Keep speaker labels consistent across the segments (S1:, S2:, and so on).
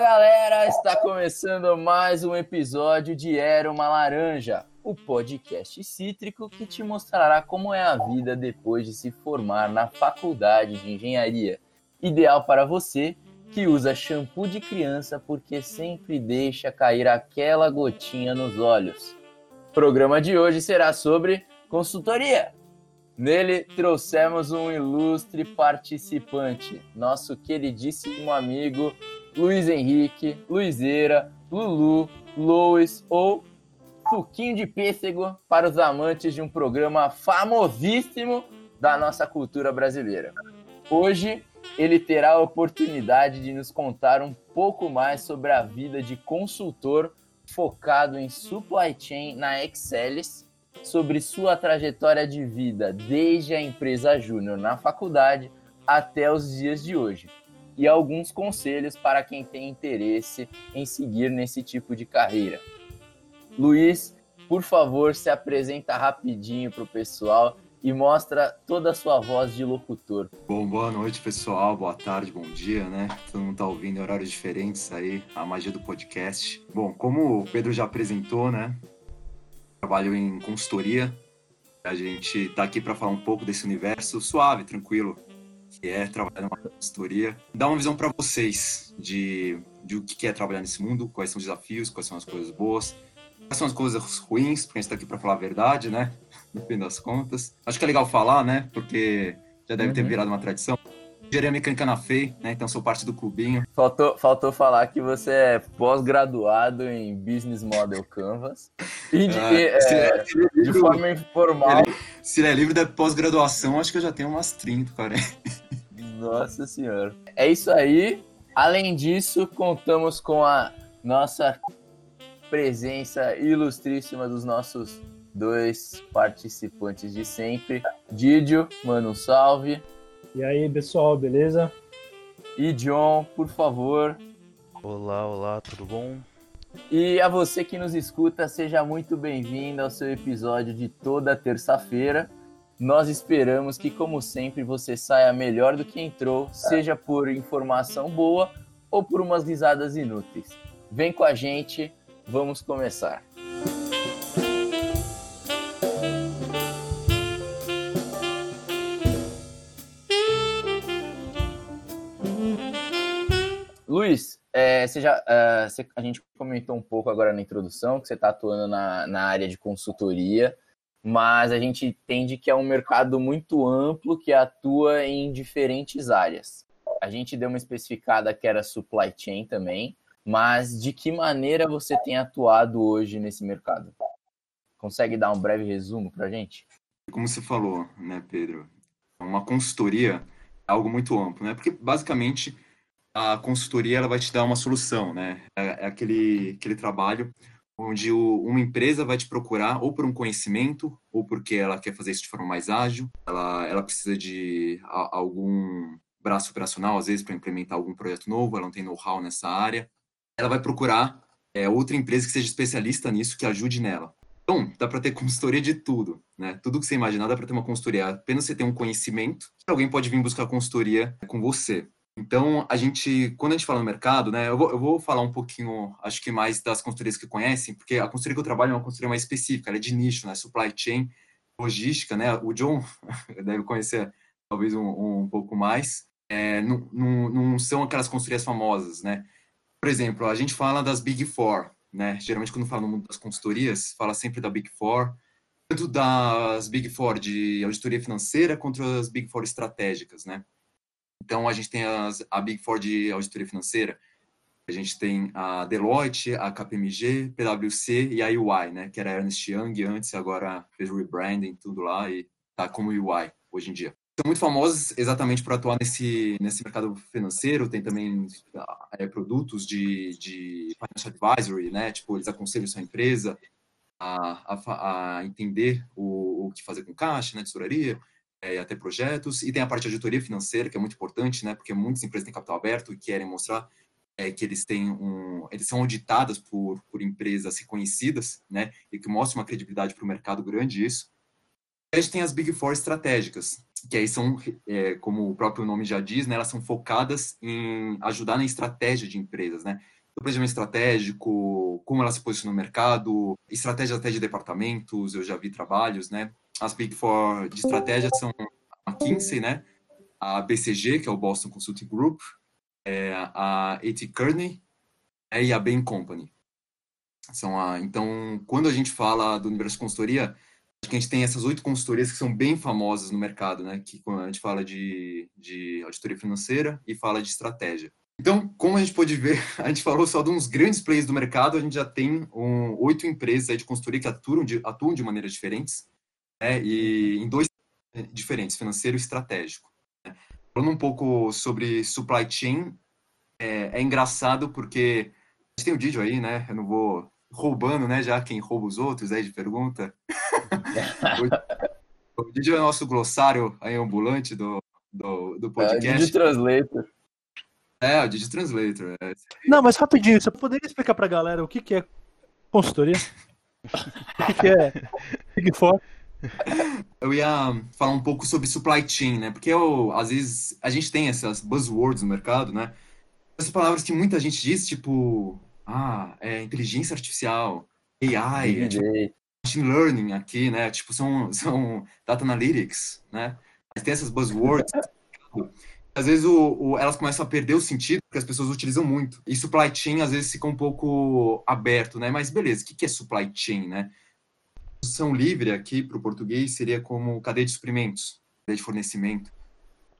S1: Galera, está começando mais um episódio de Era uma Laranja, o podcast cítrico que te mostrará como é a vida depois de se formar na faculdade de engenharia. Ideal para você que usa shampoo de criança porque sempre deixa cair aquela gotinha nos olhos. O programa de hoje será sobre consultoria. Nele trouxemos um ilustre participante, nosso queridíssimo amigo Luiz Henrique, Luizeira, Lulu, Lois ou Suquinho de Pêssego para os amantes de um programa famosíssimo da nossa cultura brasileira. Hoje ele terá a oportunidade de nos contar um pouco mais sobre a vida de consultor focado em supply chain na Excelis sobre sua trajetória de vida desde a empresa júnior na faculdade até os dias de hoje e alguns conselhos para quem tem interesse em seguir nesse tipo de carreira. Luiz, por favor, se apresenta rapidinho para o pessoal e mostra toda a sua voz de locutor.
S2: Bom, boa noite, pessoal. Boa tarde, bom dia, né? Todo mundo tá ouvindo em horários diferentes aí, a magia do podcast. Bom, como o Pedro já apresentou, né? trabalho em consultoria. A gente está aqui para falar um pouco desse universo suave, tranquilo, que é trabalhar numa consultoria. Dar uma visão para vocês de, de o que é trabalhar nesse mundo, quais são os desafios, quais são as coisas boas, quais são as coisas ruins, porque a gente está aqui para falar a verdade, né? No fim das contas. Acho que é legal falar, né? Porque já deve ter uhum. virado uma tradição engenharia mecânica na FEI, né? Então sou parte do clubinho.
S1: Faltou, faltou falar que você é pós-graduado em Business Model Canvas. E de, ah, é, é, de forma informal.
S2: Se é livre da pós-graduação, acho que eu já tenho umas 30, cara.
S1: Nossa senhora. É isso aí. Além disso, contamos com a nossa presença ilustríssima dos nossos dois participantes de sempre. Didio, manda um salve.
S3: E aí, pessoal, beleza?
S1: E John, por favor.
S4: Olá, olá, tudo bom?
S1: E a você que nos escuta, seja muito bem-vindo ao seu episódio de toda terça-feira. Nós esperamos que, como sempre, você saia melhor do que entrou, seja por informação boa ou por umas risadas inúteis. Vem com a gente, vamos começar. Luiz, é, já, é, a gente comentou um pouco agora na introdução que você está atuando na, na área de consultoria, mas a gente entende que é um mercado muito amplo que atua em diferentes áreas. A gente deu uma especificada que era supply chain também, mas de que maneira você tem atuado hoje nesse mercado? Consegue dar um breve resumo para a gente?
S2: Como você falou, né, Pedro? Uma consultoria é algo muito amplo, né? Porque basicamente a consultoria ela vai te dar uma solução, né? É, é aquele, aquele trabalho onde o, uma empresa vai te procurar ou por um conhecimento ou porque ela quer fazer isso de forma mais ágil, ela, ela precisa de a, algum braço operacional, às vezes, para implementar algum projeto novo, ela não tem know-how nessa área. Ela vai procurar é, outra empresa que seja especialista nisso, que ajude nela. Então, dá para ter consultoria de tudo, né? Tudo que você imaginar dá para ter uma consultoria. Apenas você tem um conhecimento, alguém pode vir buscar consultoria com você. Então, a gente, quando a gente fala no mercado, né, eu vou, eu vou falar um pouquinho, acho que mais das consultorias que conhecem, porque a consultoria que eu trabalho é uma consultoria mais específica, ela é de nicho, né, supply chain, logística, né, o John deve conhecer talvez um, um pouco mais, é, não, não, não, são aquelas consultorias famosas, né. Por exemplo, a gente fala das Big Four, né, geralmente quando fala no mundo das consultorias, fala sempre da Big Four, tanto das Big Four de auditoria financeira quanto as Big Four estratégicas, né. Então, a gente tem as, a Big Four de auditoria financeira, a gente tem a Deloitte, a KPMG, PwC e a UI, né? Que era Ernst Young antes, agora fez rebranding, tudo lá e tá como UI hoje em dia. São muito famosos exatamente por atuar nesse, nesse mercado financeiro, tem também é, produtos de, de financial advisory, né? Tipo, eles aconselham sua empresa a, a, a entender o, o que fazer com caixa, né? Tesouraria, é, até projetos, e tem a parte de auditoria financeira, que é muito importante, né, porque muitas empresas têm capital aberto e querem mostrar é, que eles têm um, eles são auditadas por, por empresas reconhecidas, né, e que mostram uma credibilidade para o mercado grande isso. E a gente tem as Big Four estratégicas, que aí são, é, como o próprio nome já diz, né, elas são focadas em ajudar na estratégia de empresas, né? O planejamento estratégico, como ela se posiciona no mercado, estratégia até de departamentos, eu já vi trabalhos, né? As Big Four de estratégia são a McKinsey, né? A BCG, que é o Boston Consulting Group, é a A.T. Kearney é, e a Bain Company. São a, então, quando a gente fala do universo de consultoria, acho que a gente tem essas oito consultorias que são bem famosas no mercado, né? Que quando a gente fala de, de auditoria financeira e fala de estratégia. Então, como a gente pode ver, a gente falou só de uns grandes players do mercado, a gente já tem um, oito empresas de consultoria que atuam de, atuam de maneiras diferentes, né? E em dois diferentes, financeiro e estratégico. Né? Falando um pouco sobre supply chain, é, é engraçado porque a gente tem o um vídeo aí, né? Eu não vou roubando, né? Já quem rouba os outros aí de pergunta. o, o Didi é o nosso glossário aí ambulante do, do, do podcast. É, o
S1: Didi Translator.
S2: É, o Didi Translator. É.
S3: Não, mas rapidinho, você poderia explicar pra galera o que, que é consultoria? o que, que é Big Four?
S2: Eu ia falar um pouco sobre supply chain, né? Porque eu, às vezes a gente tem essas buzzwords no mercado, né? Essas palavras que muita gente diz, tipo ah, é inteligência artificial, AI, é, tipo, machine learning aqui, né? Tipo, são, são data analytics, né? Mas tem essas buzzwords. às vezes o, o, elas começam a perder o sentido porque as pessoas utilizam muito. E supply chain às vezes fica um pouco aberto, né? Mas beleza, o que é supply chain, né? Tradução livre aqui para o português seria como cadeia de suprimentos, cadeia de fornecimento.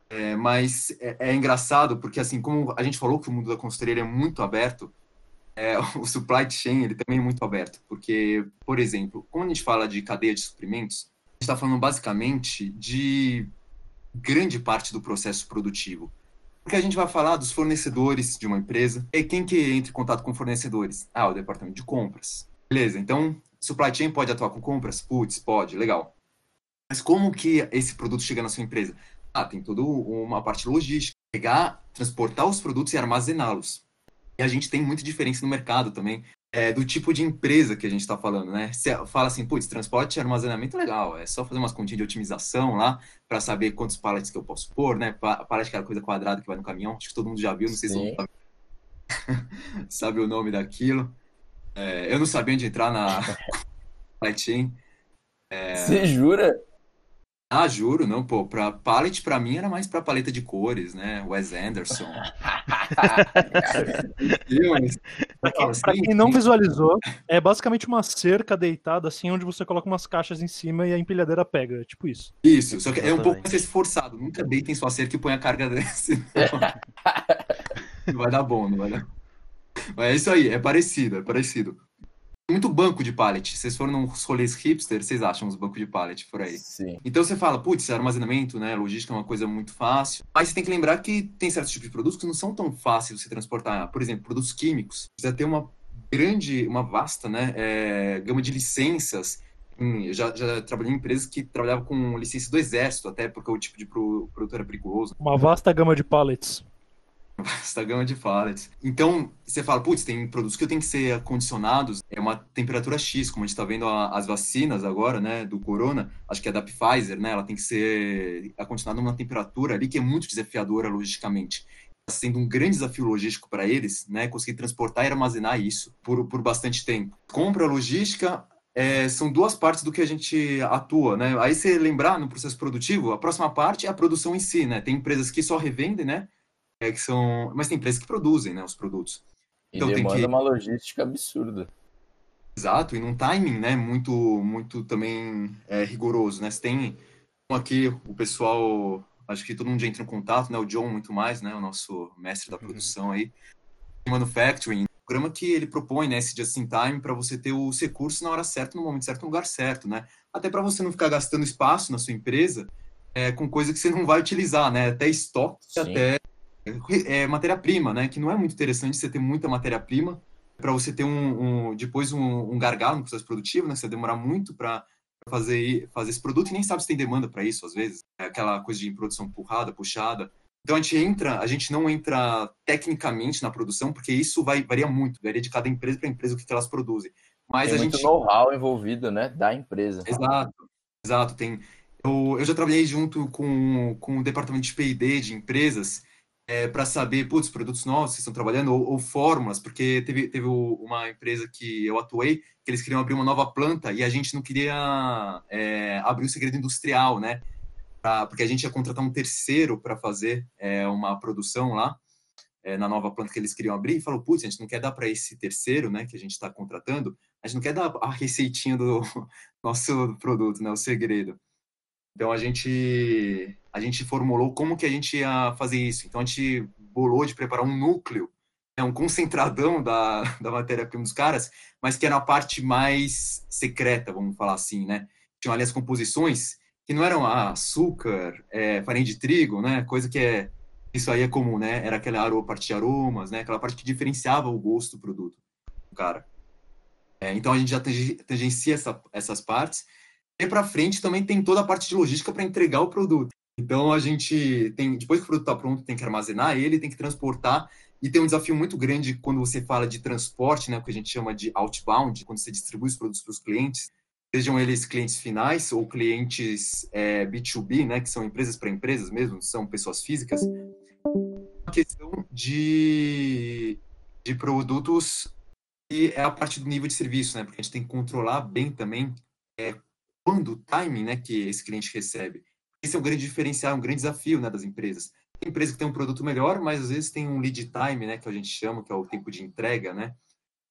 S2: É, mas é, é, engraçado porque, assim, como a gente falou que o mundo da consultoria é muito aberto, é, o supply chain ele também é muito aberto, porque, por exemplo, quando a gente fala de cadeia de suprimentos, a gente está falando basicamente de grande parte do processo produtivo. Porque a gente vai falar dos fornecedores de uma empresa. E quem que entra em contato com fornecedores? Ah, o departamento de compras. Beleza, então supply chain pode atuar com compras? Putz, pode, legal. Mas como que esse produto chega na sua empresa? Ah, tem toda uma parte logística. Pegar, transportar os produtos e armazená-los. E a gente tem muita diferença no mercado também, é, do tipo de empresa que a gente está falando, né? Você fala assim, putz, transporte e armazenamento legal, é só fazer umas continhas de otimização lá para saber quantos pallets que eu posso pôr, né? Pallet é aquela coisa quadrada que vai no caminhão, acho que todo mundo já viu, não sei Sim. se você sabe o nome daquilo. É, eu não sabia onde entrar na chain.
S1: É... Você jura?
S2: Ah, juro, não, pô, pra palette pra mim era mais pra paleta de cores, né? Wes Anderson.
S3: pra, quem, pra quem não visualizou, é basicamente uma cerca deitada assim, onde você coloca umas caixas em cima e a empilhadeira pega, tipo isso.
S2: Isso, só que é um pouco mais esforçado. Nunca deitem sua cerca e põe a carga desse. Não vai dar bom, não vai dar. Mas é isso aí, é parecido, é parecido muito banco de pallet. Vocês foram num rolês hipster, vocês acham os bancos de pallet por aí.
S1: Sim.
S2: Então você fala, putz, armazenamento, né? Logística é uma coisa muito fácil. Mas você tem que lembrar que tem certos tipos de produtos que não são tão fáceis de você transportar. Por exemplo, produtos químicos. Precisa ter uma grande, uma vasta, né? É, gama de licenças. Eu já, já, trabalhei em empresas que trabalhavam com licença do exército, até porque o tipo de produto era perigoso.
S3: Uma vasta gama de pallets
S2: vasta gama de pallets. Então, você fala, putz, tem produtos que tem que ser acondicionados, é uma temperatura X, como a gente está vendo a, as vacinas agora, né, do corona, acho que é da Pfizer, né, ela tem que ser acondicionada numa temperatura ali que é muito desafiadora logisticamente. Está sendo um grande desafio logístico para eles, né, conseguir transportar e armazenar isso por, por bastante tempo. Compra logística, é, são duas partes do que a gente atua, né? Aí você lembrar no processo produtivo, a próxima parte é a produção em si, né? Tem empresas que só revendem, né? É que são. Mas tem empresas que produzem né, os produtos.
S1: Então demanda tem que... uma logística absurda.
S2: Exato, e num timing né, muito, muito também é, rigoroso. Né? Você tem aqui o pessoal, acho que todo mundo já entra em contato, né? o John muito mais, né? o nosso mestre da uhum. produção aí, manufacturing, programa que ele propõe né, esse just in time para você ter os recursos na hora certa, no momento certo, no lugar certo, né? Até para você não ficar gastando espaço na sua empresa é, com coisa que você não vai utilizar, né? Até estoque, Sim. até é, matéria-prima, né? Que não é muito interessante você ter muita matéria-prima para você ter um, um depois um, um, gargalo no processo produtivo, né? Você demorar muito para fazer fazer esse produto e nem sabe se tem demanda para isso às vezes. É aquela coisa de produção empurrada, puxada. Então a gente entra, a gente não entra tecnicamente na produção porque isso vai varia muito, varia de cada empresa para empresa o que, que elas produzem. Mas
S1: tem
S2: a
S1: muito
S2: gente
S1: know-how envolvido, né, da empresa.
S2: Exato, exato. Tem Eu, eu já trabalhei junto com, com o departamento de P&D de empresas é, para saber, putz, produtos novos que estão trabalhando, ou, ou, fórmulas, porque teve, teve uma empresa que eu atuei, que eles queriam abrir uma nova planta e a gente não queria é, abrir o segredo industrial, né? Pra, porque a gente ia contratar um terceiro para fazer é, uma produção lá, é, na nova planta que eles queriam abrir, e falou, putz, a gente não quer dar para esse terceiro, né, que a gente está contratando, a gente não quer dar a receitinha do nosso produto, né, o segredo. Então a gente a gente formulou como que a gente ia fazer isso. Então a gente bolou de preparar um núcleo, né, um concentradão da, da matéria-prima dos caras, mas que era a parte mais secreta, vamos falar assim, né? Tinham ali as composições que não eram ah, açúcar, é, farinha de trigo, né? Coisa que é isso aí é comum, né? Era aquela parte de aromas, né? Aquela parte que diferenciava o gosto do produto, cara. É, então a gente já tangencia essa, essas partes para frente também tem toda a parte de logística para entregar o produto. Então a gente tem, depois que o produto está pronto, tem que armazenar ele, tem que transportar e tem um desafio muito grande quando você fala de transporte, né, o que a gente chama de outbound, quando você distribui os produtos para os clientes, sejam eles clientes finais ou clientes é, B2B, né, que são empresas para empresas mesmo, são pessoas físicas. A questão de, de produtos e é a parte do nível de serviço, né, porque a gente tem que controlar bem também é, quando o timing né, que esse cliente recebe. Esse é um grande diferencial, um grande desafio né, das empresas. Tem empresa que tem um produto melhor, mas às vezes tem um lead time, né, que a gente chama, que é o tempo de entrega, né?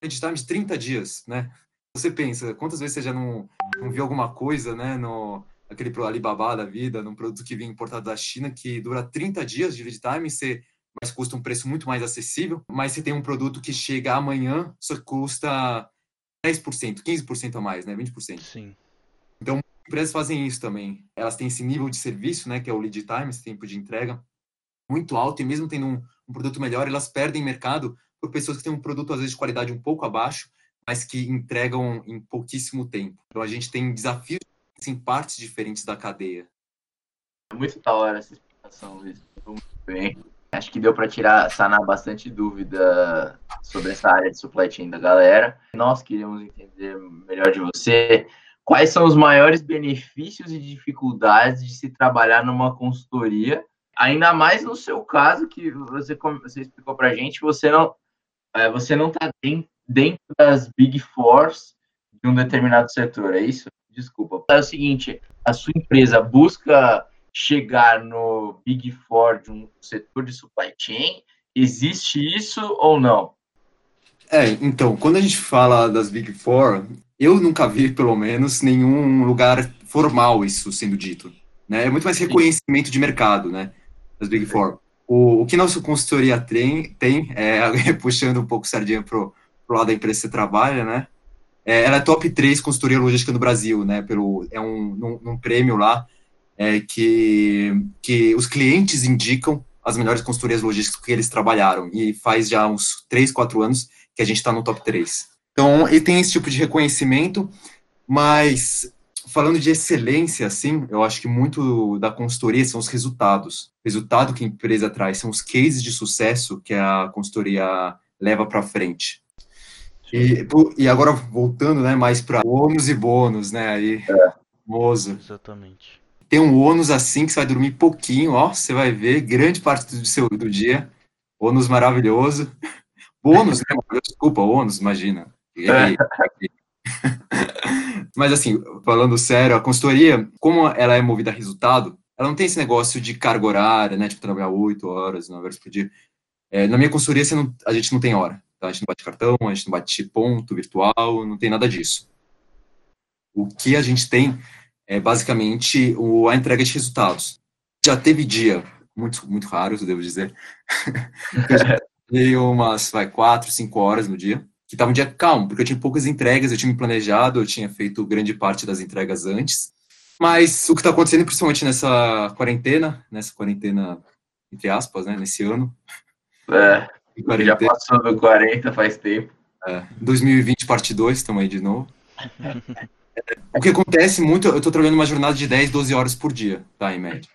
S2: Lead time de 30 dias, né? Você pensa, quantas vezes você já não, não viu alguma coisa, né, no aquele pro Alibaba da vida, num produto que vem importado da China, que dura 30 dias de lead time, você mas custa um preço muito mais acessível, mas você tem um produto que chega amanhã, só custa 10%, 15% a mais, né, 20%.
S4: Sim.
S2: Empresas fazem isso também. Elas têm esse nível de serviço, né, que é o lead time, esse tempo de entrega, muito alto, e mesmo tendo um, um produto melhor, elas perdem mercado por pessoas que têm um produto, às vezes, de qualidade um pouco abaixo, mas que entregam em pouquíssimo tempo. Então, a gente tem desafios em partes diferentes da cadeia.
S1: É muito da hora essa explicação, Luiz. Muito bem. Acho que deu para tirar, sanar bastante dúvida sobre essa área de supply chain da galera. Nós queríamos entender melhor de você quais são os maiores benefícios e dificuldades de se trabalhar numa consultoria, ainda mais no seu caso que você, você explicou para a gente, você não é, você não está dentro das big fours de um determinado setor, é isso? Desculpa. É o seguinte, a sua empresa busca chegar no big four de um setor de supply chain, existe isso ou não?
S2: É, então, quando a gente fala das Big Four, eu nunca vi, pelo menos, nenhum lugar formal isso sendo dito. Né? É muito mais reconhecimento de mercado, né? Das Big Four. O, o que nossa consultoria tem, tem é, puxando um pouco sardinha pro, pro lado da empresa que você trabalha, né? É, ela é top 3 consultoria logística no Brasil, né? Pelo, é um, num, num prêmio lá é, que, que os clientes indicam as melhores consultorias logísticas que eles trabalharam. E faz já uns 3, 4 anos que a gente está no top 3. Então, ele tem esse tipo de reconhecimento, mas falando de excelência, assim, eu acho que muito da consultoria são os resultados. Resultado que a empresa traz são os cases de sucesso que a consultoria leva para frente. E, e agora voltando, né, mais para ônus e bônus, né, aí, é. famoso.
S4: Exatamente.
S2: Tem um ônus assim que você vai dormir pouquinho, ó, você vai ver grande parte do seu do dia, ônus maravilhoso. Bônus, né? Desculpa, ônus, imagina. É. Mas assim, falando sério, a consultoria, como ela é movida a resultado, ela não tem esse negócio de carga horária, né? Tipo, trabalhar 8 horas, 9 horas por dia. É, na minha consultoria, não, a gente não tem hora. Tá? A gente não bate cartão, a gente não bate ponto virtual, não tem nada disso. O que a gente tem é basicamente o, a entrega de resultados. Já teve dia, muito, muito raros, eu devo dizer, Dei umas, vai, quatro, cinco horas no dia, que estava um dia calmo, porque eu tinha poucas entregas, eu tinha me planejado, eu tinha feito grande parte das entregas antes. Mas o que está acontecendo, principalmente nessa quarentena, nessa quarentena, entre aspas, né, nesse ano.
S1: É, já passou do 40 faz tempo.
S2: É, 2020, parte 2, estamos aí de novo. o que acontece muito, eu estou trabalhando uma jornada de 10, 12 horas por dia, tá, em média.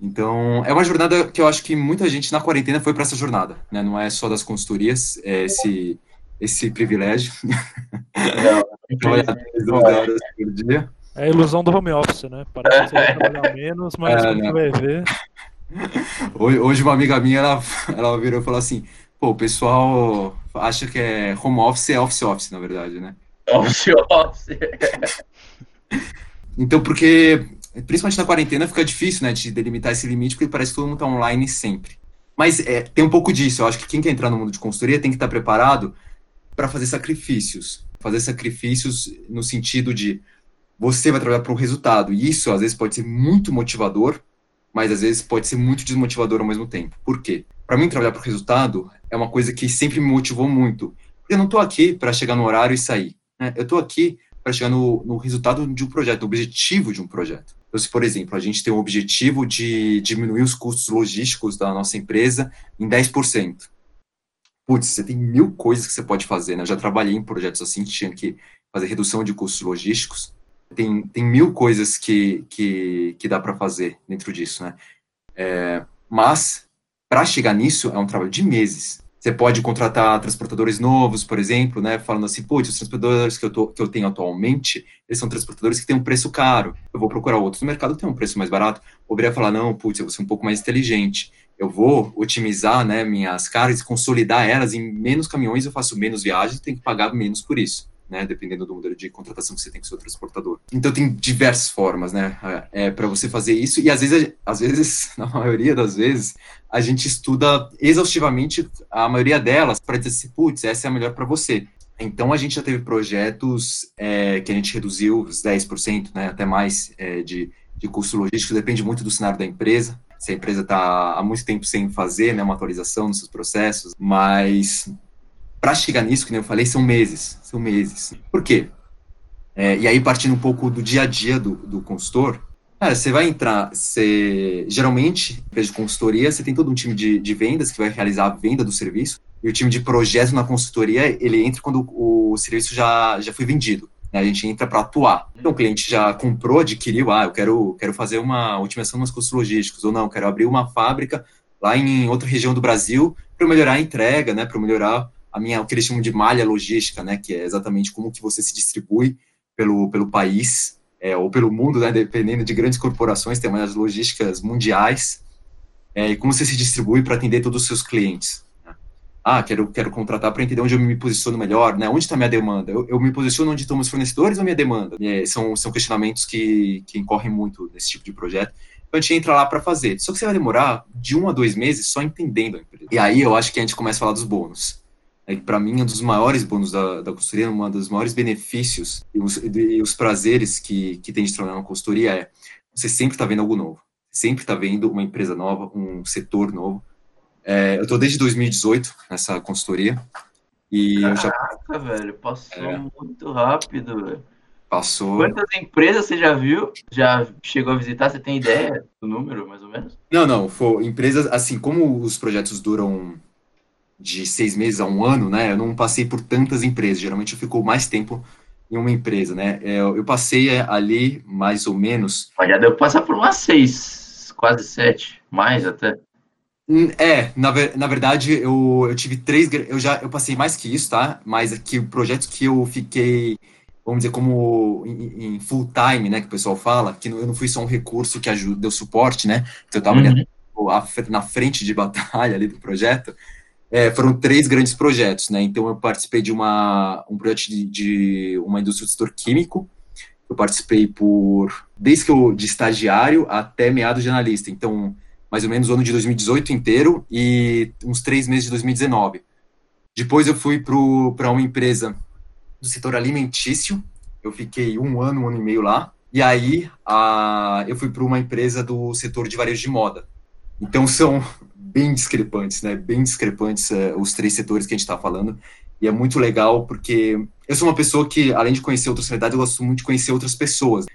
S2: Então, é uma jornada que eu acho que muita gente na quarentena foi para essa jornada, né? Não é só das consultorias, é esse, esse privilégio. Trabalhar 12 horas por dia.
S3: É a ilusão do home office, né? Parece que você vai trabalhar menos, mas
S2: É,
S3: você vai ver.
S2: Hoje, hoje uma amiga minha, ela, ela virou e falou assim, pô, o pessoal acha que é home office é office office, na verdade, né?
S1: Office, office.
S2: Então, porque, principalmente na quarentena, fica difícil, né, de delimitar esse limite, porque parece que todo mundo tá online sempre. Mas é, tem um pouco disso, eu acho que quem quer entrar no mundo de consultoria tem que estar preparado para fazer sacrifícios. Fazer sacrifícios no sentido de você vai trabalhar para um resultado, e isso às vezes pode ser muito motivador, mas às vezes pode ser muito desmotivador ao mesmo tempo. Por quê? Para mim, trabalhar para o resultado é uma coisa que sempre me motivou muito. Eu não estou aqui para chegar no horário e sair. Né? Eu estou aqui para chegar no, no resultado de um projeto, no objetivo de um projeto. Então, se, por exemplo, a gente tem o objetivo de diminuir os custos logísticos da nossa empresa em 10%. Putz, você tem mil coisas que você pode fazer, né? Eu já trabalhei em projetos assim que tinha que fazer redução de custos logísticos. Tem, tem mil coisas que, que, que dá para fazer dentro disso, né? É, mas, para chegar nisso, é um trabalho de meses. Você pode contratar transportadores novos, por exemplo, né? Falando assim, putz, os transportadores que eu, tô, que eu tenho atualmente, eles são transportadores que têm um preço caro. Eu vou procurar outros no mercado que tem um preço mais barato. Ou viria falar, não, putz, eu vou ser um pouco mais inteligente. Eu vou otimizar né, minhas cargas consolidar elas em menos caminhões, eu faço menos viagens, tenho que pagar menos por isso. Né, dependendo do modelo de contratação que você tem com o seu transportador. Então tem diversas formas, né, é, para você fazer isso e às vezes, às vezes, na maioria das vezes, a gente estuda exaustivamente a maioria delas para dizer assim, putz, essa é a melhor para você. Então a gente já teve projetos é, que a gente reduziu os 10%, né, até mais é, de, de custo logístico, depende muito do cenário da empresa. Se a empresa está há muito tempo sem fazer né, uma atualização nos seus processos, mas para chegar nisso, que eu falei, são meses, são meses. Por quê? É, e aí, partindo um pouco do dia a dia do, do consultor, cara, você vai entrar, você, geralmente, em vez de consultoria, você tem todo um time de, de vendas que vai realizar a venda do serviço, e o time de projeto na consultoria, ele entra quando o, o serviço já, já foi vendido. Né? A gente entra para atuar. Então, o cliente já comprou, adquiriu, ah, eu quero, quero fazer uma otimização nos custos logísticos, ou não, quero abrir uma fábrica lá em outra região do Brasil para melhorar a entrega, né, para melhorar a minha, o que eles chamam de malha logística, né, que é exatamente como que você se distribui pelo, pelo país é, ou pelo mundo, né, dependendo de grandes corporações, tem malhas logísticas mundiais, é, e como você se distribui para atender todos os seus clientes. Ah, quero, quero contratar para entender onde eu me posiciono melhor, né, onde está minha demanda? Eu, eu, me posiciono onde estão meus fornecedores ou minha demanda? É, são, são questionamentos que, que incorrem muito nesse tipo de projeto. Então a gente entra lá para fazer. Só que você vai demorar de um a dois meses só entendendo a empresa. E aí eu acho que a gente começa a falar dos bônus é para mim um dos maiores bônus da, da consultoria, um dos maiores benefícios e os, e os prazeres que, que tem de trabalhar na consultoria é você sempre está vendo algo novo, sempre está vendo uma empresa nova, um setor novo. É, eu estou desde 2018 nessa consultoria e
S1: Caraca,
S2: já
S1: velho, passou é. muito rápido, velho.
S2: Passou.
S1: Quantas empresas você já viu? Já chegou a visitar? Você tem ideia do número, mais ou menos?
S2: Não, não. For, empresas, assim, como os projetos duram de seis meses a um ano, né? Eu não passei por tantas empresas. Geralmente eu fico mais tempo em uma empresa, né? Eu, eu passei ali mais ou menos.
S1: Mas já deu pra passar por umas seis, quase sete, mais até.
S2: É, na, na verdade eu, eu tive três. Eu já eu passei mais que isso, tá? Mas aqui projetos que eu fiquei, vamos dizer, como em, em, full time, né? Que o pessoal fala, que eu não fui só um recurso que ajuda, deu suporte, né? Que eu tava uhum. na frente de batalha ali do projeto. É, foram três grandes projetos, né? Então eu participei de uma um projeto de, de, uma indústria do setor químico. Eu participei por desde que eu de estagiário até meados de analista. Então mais ou menos o ano de 2018 inteiro e uns três meses de 2019. Depois eu fui para uma empresa do setor alimentício. Eu fiquei um ano, um ano e meio lá. E aí a, eu fui para uma empresa do setor de varejo de moda. Então são bem discrepantes, né? Bem discrepantes uh, os três setores que a gente está falando. E é muito legal porque eu sou uma pessoa que, além de conhecer outras realidades, eu gosto muito de conhecer outras pessoas.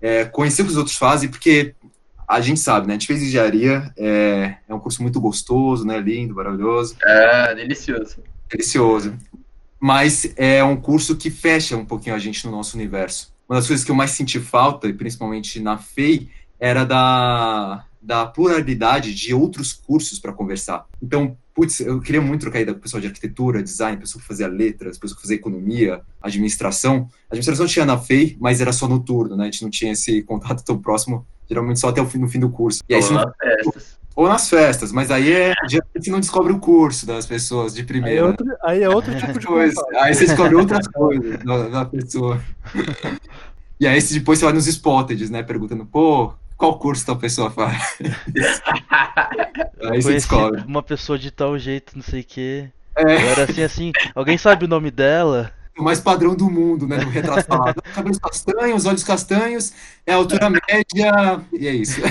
S2: É, conhecer o que os outros fazem, porque a gente sabe, né? A gente fez engenharia, é, é um curso muito gostoso, né? Lindo, maravilhoso.
S1: É, delicioso.
S2: Delicioso. Mas é um curso que fecha um pouquinho a gente no nosso universo. Uma das coisas que eu mais senti falta, e principalmente na FEI, era da, da pluralidade de outros cursos para conversar. Então, putz, eu queria muito trocar ideia com o pessoal de arquitetura, design, pessoal que fazia letras, pessoal que fazia economia, administração. A administração tinha na FEI, mas era só noturno, né? A gente não tinha esse contato tão próximo, geralmente só até o fim, no fim do curso. E aí,
S1: Ou
S2: não...
S1: nas festas.
S2: Ou nas festas, mas aí é, geralmente você não descobre o curso das pessoas de
S3: Aí é
S2: primeira.
S3: outro, aí é outro tipo de contato.
S2: aí você descobre outras coisas da, da pessoa. E aí depois você vai nos spottages, né? Perguntando, pô, qual curso tal pessoa faz? Aí você descobre.
S4: uma pessoa de tal jeito, não sei o quê.
S2: É.
S4: Era assim, assim. Alguém sabe o nome dela?
S2: O mais padrão do mundo, né? No retrato falado. Cabelos castanhos, olhos castanhos, é a altura média, e é isso.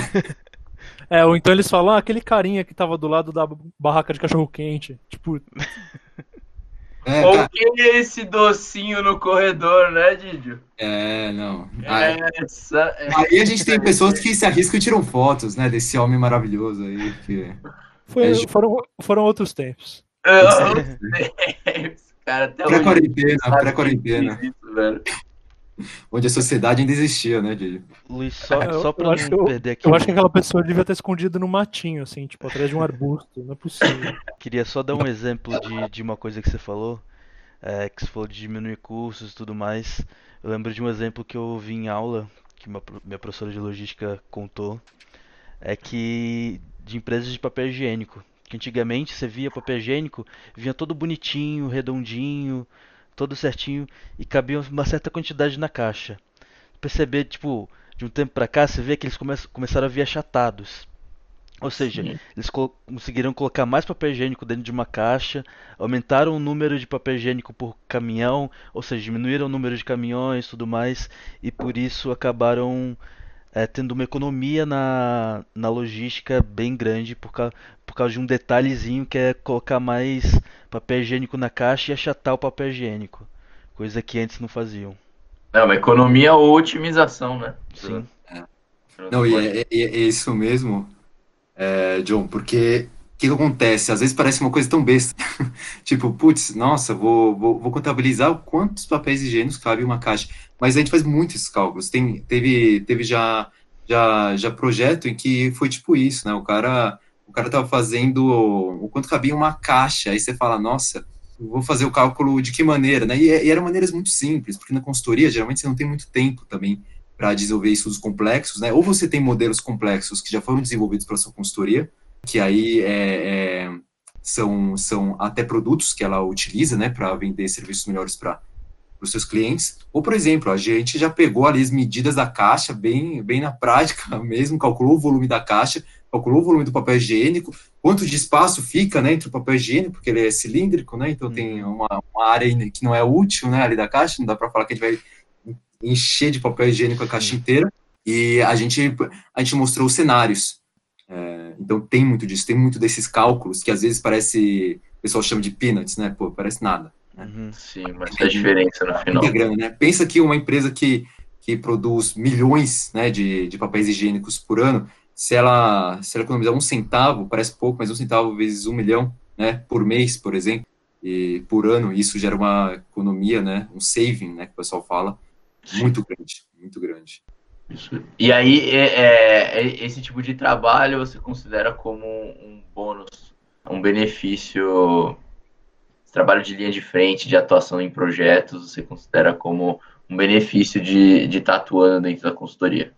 S3: É, ou então eles falam, ah, aquele carinha que tava do lado da barraca de cachorro quente. Tipo,
S2: É,
S1: Ou
S2: cara,
S1: que é esse docinho no corredor, né, Didio?
S2: é, não. Aí,
S1: Essa é...
S2: aí a gente tem pessoas que se arriscam e tiram fotos, né? Desse homem maravilhoso aí. Que...
S3: foi-
S2: É,
S3: foram, foram outros tempos.
S1: Eu não sei. Cara, até
S2: Pré-quarentena, pré-quarentena. Onde a sociedade ainda existia, né, Didi?
S4: Luiz, só,
S3: É, eu-
S4: só pra
S3: eu acho que
S4: não
S3: eu-
S4: perder aqui.
S3: Eu acho que aquela pessoa devia ter escondido no matinho, assim, tipo, atrás de um arbusto. Não é possível.
S4: Queria só dar um exemplo de, de uma coisa que você falou, é, que você falou de diminuir custos e tudo mais. Eu lembro de um exemplo que eu ouvi em aula, que uma minha professora de logística contou, é que de empresas de papel higiênico. Que antigamente você via papel higiênico, vinha todo bonitinho, redondinho, todo certinho, e cabia uma certa quantidade na caixa. Perceber, tipo, de um tempo pra cá, você vê que eles come começaram a vir achatados. Ou seja,
S1: Sim.
S4: eles colo- conseguiram colocar mais papel higiênico dentro de uma caixa, aumentaram o número de papel higiênico por caminhão, ou seja, diminuíram o número de caminhões e tudo mais, e por isso acabaram eh, tendo uma economia na, na logística bem grande por, por causa de um detalhezinho que é colocar mais papel higiênico na caixa e achatar o papel higiênico, coisa que antes não faziam.
S1: Não, uma economia ou otimização, né?
S4: Sim.
S2: Não, e é, é- é isso mesmo, é, John, porque o que, que acontece? Às vezes parece uma coisa tão besta. tipo, putz, nossa, vou, vou, vou contabilizar quantos papéis higiênicos cabe em uma caixa. Mas a gente faz muito esses cálculos. Tem, teve teve já, já, já projeto em que foi tipo isso, né? O cara, o cara tava fazendo o quanto cabia uma caixa. Aí você fala, nossa, vou fazer o cálculo de que maneira, né? E, e eram maneiras muito simples, porque na consultoria, geralmente, você não tem muito tempo também para desenvolver estudos complexos, né? Ou você tem modelos complexos que já foram desenvolvidos para sua consultoria, que aí é, é, são, são até produtos que ela utiliza, né, para vender serviços melhores para os seus clientes. Ou, por exemplo, a gente já pegou ali as medidas da caixa bem, bem na prática mesmo, calculou o volume da caixa, calculou o volume do papel higiênico, quanto de espaço fica né, entre o papel higiênico, porque ele é cilíndrico, né, então tem uma, uma área que não é útil né, ali da caixa, não dá para falar que a gente vai encher de papel higiênico a caixa inteira. E a gente, a gente mostrou os cenários. É, então tem muito disso, tem muito desses cálculos que às vezes parece, o pessoal chama de peanuts, né? Pô, parece nada.
S4: Uhum.
S1: Sim, mas faz diferença no final.
S2: Muita grana, né? Pensa que uma empresa que, que produz milhões né, de, de papéis higiênicos por ano, se ela, se ela economizar um centavo, parece pouco, mas um centavo vezes um milhão né, por mês, por exemplo, e por ano, isso gera uma economia, né, um saving, né, que o pessoal fala, muito grande, muito grande.
S1: Isso. E aí, é, é, esse tipo de trabalho você considera como um bônus, um benefício, esse trabalho de linha de frente, de atuação em projetos, você considera como um benefício de de estar atuando dentro da consultoria?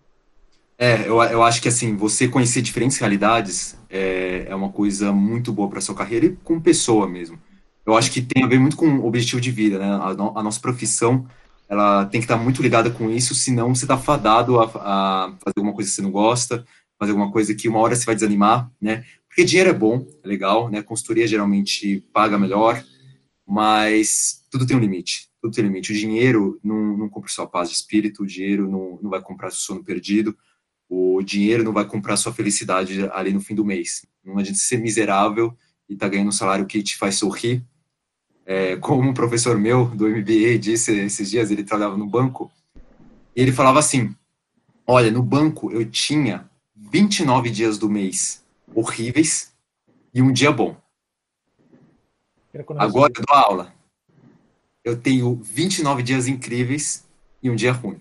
S2: É, eu, eu acho que assim, você conhecer diferentes realidades é, é uma coisa muito boa para sua carreira e com pessoa mesmo. Eu acho que tem a ver muito com o objetivo de vida, né? A, no- a nossa profissão, ela tem que estar muito ligada com isso, senão você está fadado a, a fazer alguma coisa que você não gosta, fazer alguma coisa que uma hora você vai desanimar, né? Porque dinheiro é bom, é legal, né? Consultoria geralmente paga melhor, mas tudo tem um limite. Tudo tem um limite. O dinheiro não, não compra sua paz de espírito, o dinheiro não, não vai comprar seu sono perdido, o dinheiro não vai comprar sua felicidade ali no fim do mês. Não adianta ser miserável e estar tá ganhando um salário que te faz sorrir. É, como um professor meu do MBA disse esses dias, ele trabalhava no banco, e ele falava assim: Olha, no banco eu tinha 29 dias do mês horríveis e um dia bom. Agora eu dou aula. Eu tenho 29 dias incríveis e um dia ruim.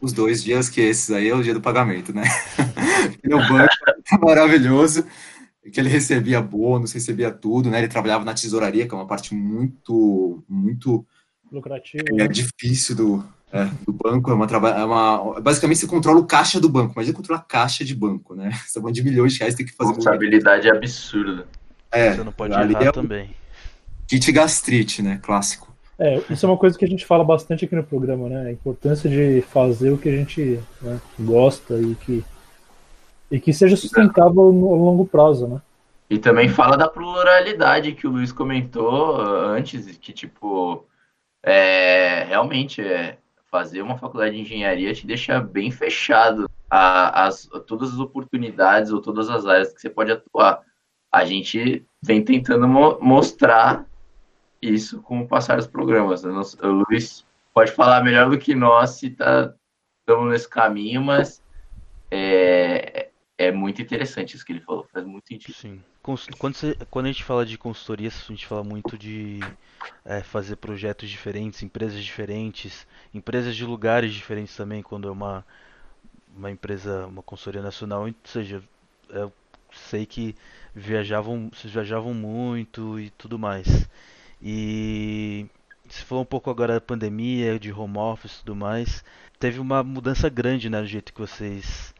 S2: Os dois dias que esses aí é o dia do pagamento, né? no banco, maravilhoso. que ele recebia bônus, recebia tudo, né? Ele trabalhava na tesouraria, que é uma parte muito, muito
S3: Lucrativo.
S2: é, difícil do, é, do banco. É uma, é uma, basicamente, você controla o caixa do banco. Imagina controlar a caixa de banco, né? Você tá de milhões de reais, tem que fazer.
S1: Responsabilidade absurda.
S2: É,
S4: Você não pode errar
S2: é
S4: também.
S2: Kit gastrite, né? Clássico.
S3: É, isso é uma coisa que a gente fala bastante aqui no programa, né? A importância de fazer o que a gente né, gosta e que, e que seja sustentável no a longo prazo, né?
S1: E também fala da pluralidade que o Luiz comentou antes, que tipo, é, realmente é, fazer uma faculdade de engenharia te deixa bem fechado a, as, a todas as oportunidades ou todas as áreas que você pode atuar. A gente vem tentando mo mostrar isso com o passar dos programas. né? Não- O Luiz pode falar melhor do que nós se tá, estamos nesse caminho, mas é, é muito interessante isso que ele falou, faz muito sentido.
S4: Sim. Quando, você- quando a gente fala de consultoria, a gente fala muito de é, fazer projetos diferentes, empresas diferentes, empresas de lugares diferentes também, quando é uma, uma empresa, uma consultoria nacional. Ou seja, eu sei que viajavam, vocês viajavam muito e tudo mais. E você falou um pouco agora da pandemia, de home office e tudo mais. Teve uma mudança grande, né, no jeito que vocês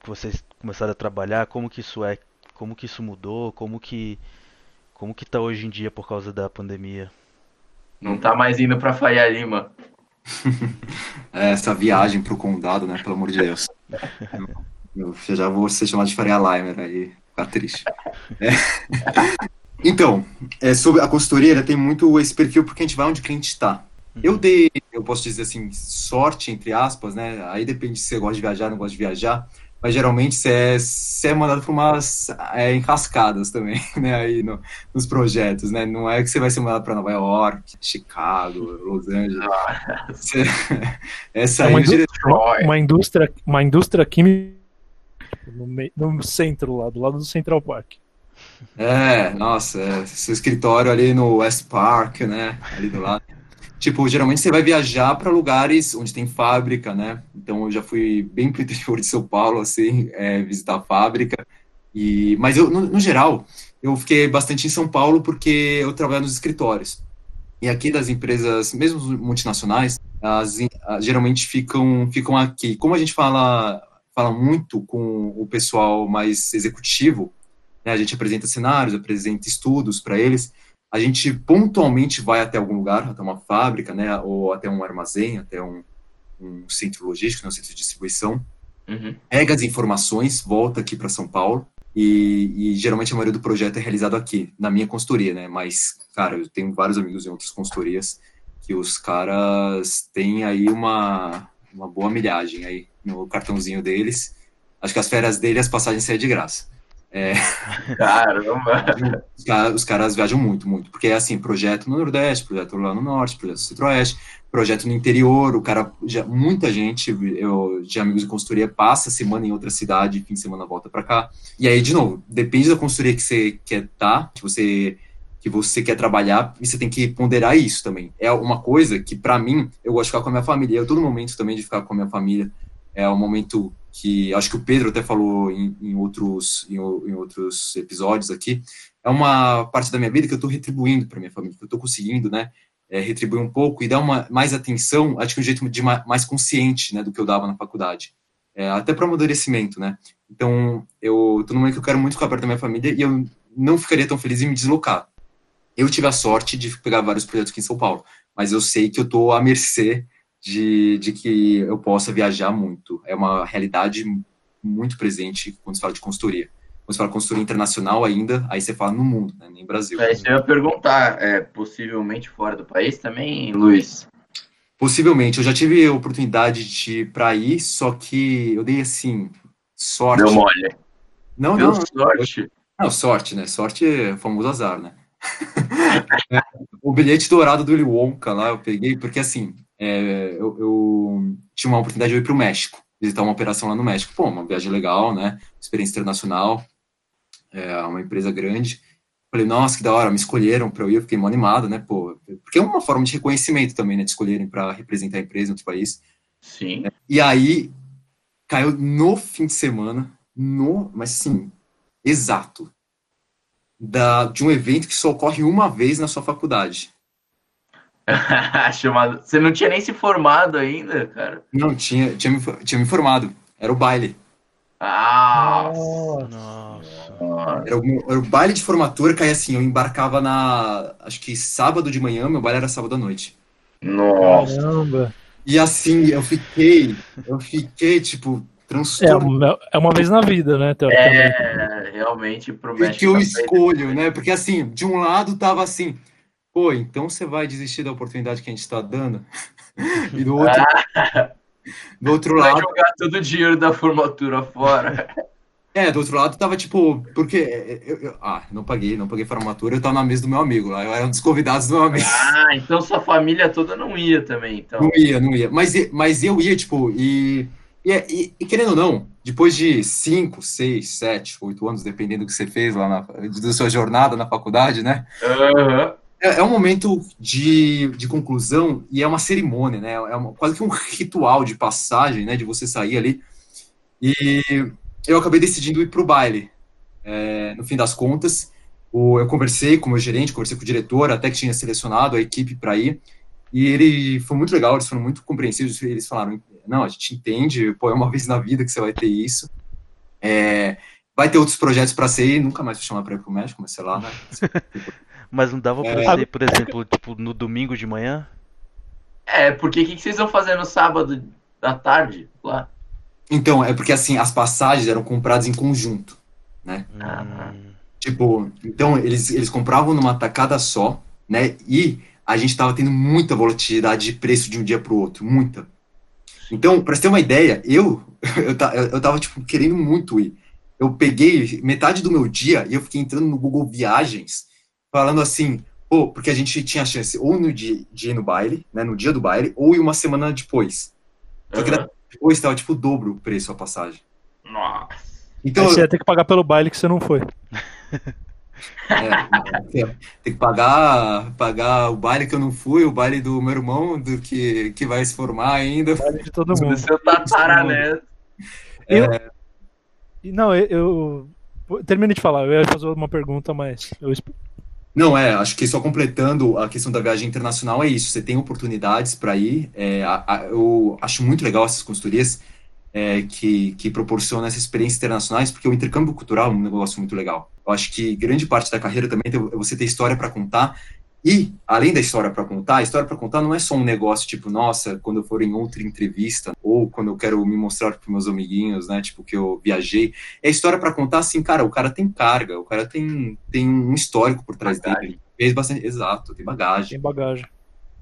S4: que vocês começaram a trabalhar, como que isso é, como que isso mudou, como que como que tá hoje em dia por causa da pandemia?
S1: Não tá mais indo pra Faria Lima.
S2: É, Essa viagem pro condado, né? Pelo amor de Deus. Eu já vou ser chamado de Faria Limer aí, ficar triste. É. Então, é, sobre a consultoria, tem muito esse perfil porque a gente vai onde o cliente está. Eu dei, eu posso dizer assim, sorte, entre aspas, né? Aí depende se você gosta de viajar, não gosta de viajar. Mas geralmente você é, você é mandado para umas é, enrascadas também, né? Aí no- nos projetos, né? Não é que você vai ser mandado para Nova York, Chicago, Los Angeles. Você- essa
S3: É
S2: aí
S3: uma, indústria, uma, uma indústria, uma indústria química no, mei- no centro lá, do lado do Central Park.
S2: É, nossa, é, seu escritório ali no West Park, né? Ali do lado. Tipo, geralmente você vai viajar para lugares onde tem fábrica, né? Então eu já fui bem pro interior de São Paulo, assim, é, visitar a fábrica. E, mas eu, no, no geral, eu fiquei bastante em São Paulo porque eu trabalho nos escritórios. E aqui das empresas, mesmo multinacionais, as, geralmente ficam, ficam aqui. Como a gente fala, fala muito com o pessoal mais executivo, né, a gente apresenta cenários, apresenta estudos para eles. A gente pontualmente vai até algum lugar, até uma fábrica, né, ou até um armazém, até um, um centro logístico, né, um centro de distribuição.
S1: Uhum.
S2: Pega as informações, volta aqui para São Paulo e, e geralmente a maioria do projeto é realizado aqui, na minha consultoria, né? Mas, cara, eu tenho vários amigos em outras consultorias que os caras têm aí uma, uma boa milhagem aí no cartãozinho deles. Acho que as férias dele, as passagens saem de graça.
S1: Caramba!
S2: Os caras, os caras viajam muito, muito. Porque é assim, projeto no Nordeste, projeto lá no Norte, projeto no Centro-Oeste, projeto no interior, o cara, já, muita gente, eu, de amigos de consultoria, passa semana em outra cidade, fim de semana volta para cá. E aí, de novo, depende da consultoria que você quer estar, que você que você quer trabalhar, e você tem que ponderar isso também. É uma coisa que, para mim, eu gosto de ficar com a minha família. Eu todo momento também de ficar com a minha família. É um momento que acho que o Pedro até falou em, em outros em, em outros episódios aqui. É uma parte da minha vida que eu estou retribuindo para minha família, que eu estou conseguindo, né, é, retribuir um pouco e dar uma mais atenção, acho que um jeito de ma- mais consciente, né, do que eu dava na faculdade. É, até para amadurecimento, né? Então, eu tô num momento que eu quero muito ficar perto da minha família e eu não ficaria tão feliz em me deslocar. Eu tive a sorte de pegar vários projetos aqui em São Paulo, mas eu sei que eu tô à mercê de, de que eu possa viajar muito. É uma realidade muito presente quando se fala de consultoria. Quando se fala consultoria internacional ainda, aí você fala no mundo, né? nem Brasil.
S1: É isso eu ia perguntar, é, possivelmente fora do país também, Luiz?
S2: Possivelmente, eu já tive a oportunidade de ir para ir, só que eu dei assim, sorte.
S1: Deu mole.
S2: Não,
S1: Deu
S2: não,
S1: sorte.
S2: não, sorte, né? Sorte é famoso azar, né? É, o bilhete dourado do Willy Wonka lá eu peguei, porque assim, é, eu, eu tinha uma oportunidade de ir para o México, visitar uma operação lá no México. Pô, uma viagem legal, né? Experiência internacional, é uma empresa grande. Falei, nossa, que da hora, me escolheram para eu ir, eu fiquei mó animado, né? Pô, porque é uma forma de reconhecimento também, né? De escolherem para representar a empresa em outro país.
S1: Sim.
S2: E aí, caiu no fim de semana, no, mas sim, exato. da, de um evento que só ocorre uma vez na sua faculdade.
S1: Chamado... Você não tinha nem se formado ainda, cara?
S2: Não, tinha, tinha, me, tinha me formado. Era o baile.
S1: Ah,
S4: Nossa.
S2: Era o, era o baile de formatura, caía assim, eu embarcava na. Acho que sábado de manhã, meu baile era sábado à noite.
S1: nossa.
S3: Caramba.
S2: E assim, eu fiquei. Eu fiquei, tipo,
S3: É
S2: transtornado.
S3: uma, é uma vez na vida, né.
S1: É, realmente promete.
S2: que eu escolho, né? Porque assim, de um lado tava assim, pô, então você vai desistir da oportunidade que a gente tá dando? E do outro, do outro
S1: Vai
S2: lado,
S1: jogar todo o dinheiro da formatura fora.
S2: é, do outro lado tava tipo, porque eu, eu- ah, não paguei, não paguei formatura, eu tava na mesa do meu amigo lá, eu era um dos convidados do meu amigo.
S1: Ah, então sua família toda não ia também, então.
S2: Não ia, não ia. Mas, mas eu ia, tipo, e, e, e- e querendo ou não, depois de 5, 6, 7, 8 anos, dependendo do que você fez lá na, da sua jornada na faculdade, né?
S1: Aham.
S2: É, é um momento de, de conclusão e é uma cerimônia, né? É uma- quase que um ritual de passagem, né? De você sair ali. E eu acabei decidindo ir para o baile. É, no fim das contas, o, eu conversei com o meu gerente, conversei com o diretor, até que tinha selecionado a equipe para ir. E ele foi muito legal, eles foram muito compreensivos. Eles falaram: não, a gente entende, pô, é uma vez na vida que você vai ter isso. É, vai ter outros projetos para ser, nunca mais vou chamar para ir para o México, mas sei lá, né?
S4: Mas não dava pra
S2: É.
S4: ser, por exemplo, tipo, no domingo de manhã?
S1: É, porque o que, que vocês vão fazer no sábado à tarde lá?
S2: Então, é porque assim, as passagens eram compradas em conjunto.
S1: Ah.
S4: Hum,
S2: Tipo, então eles, eles compravam numa tacada só, né? E a gente tava tendo muita volatilidade de preço de um dia pro outro, muita. Então, pra você ter uma ideia, eu, eu eu tava, tipo, querendo muito ir. Eu peguei metade do meu dia e eu fiquei entrando no Google Viagens, falando assim, pô, porque a gente tinha chance ou no dia de ir no baile, né? No dia do baile, ou em uma semana depois. Só que
S1: Aham.
S2: depois tava, tipo, o dobro o preço a passagem.
S1: Nossa.
S2: Então,
S3: Aí você ia ter que pagar pelo baile que você não foi.
S2: É, tem que pagar, pagar o baile que eu não fui, o baile do meu irmão, do que, que vai se formar ainda.
S3: Baile de todo
S1: Do
S3: mundo.
S1: seu tataraneto.
S3: E, Não, eu, eu. Termine de falar, eu ia fazer uma pergunta, mas. Eu...
S2: Não, é, acho que só completando a questão da viagem internacional é isso. Você tem oportunidades para ir. é, a- a- eu acho muito legal essas consultorias é, que, que proporcionam essas experiências internacionais, porque o intercâmbio cultural é um negócio muito legal. Eu acho que grande parte da carreira também é você ter história para contar. E, além da história para contar, a história para contar não é só um negócio tipo, nossa, quando eu for em outra entrevista, ou quando eu quero me mostrar para meus amiguinhos, né, tipo, que eu viajei. É história para contar assim, cara, o cara tem carga, o cara tem, tem um histórico por trás
S1: Bagagem.
S2: dele. Fez bastante, exato, tem bagagem.
S3: Tem bagagem.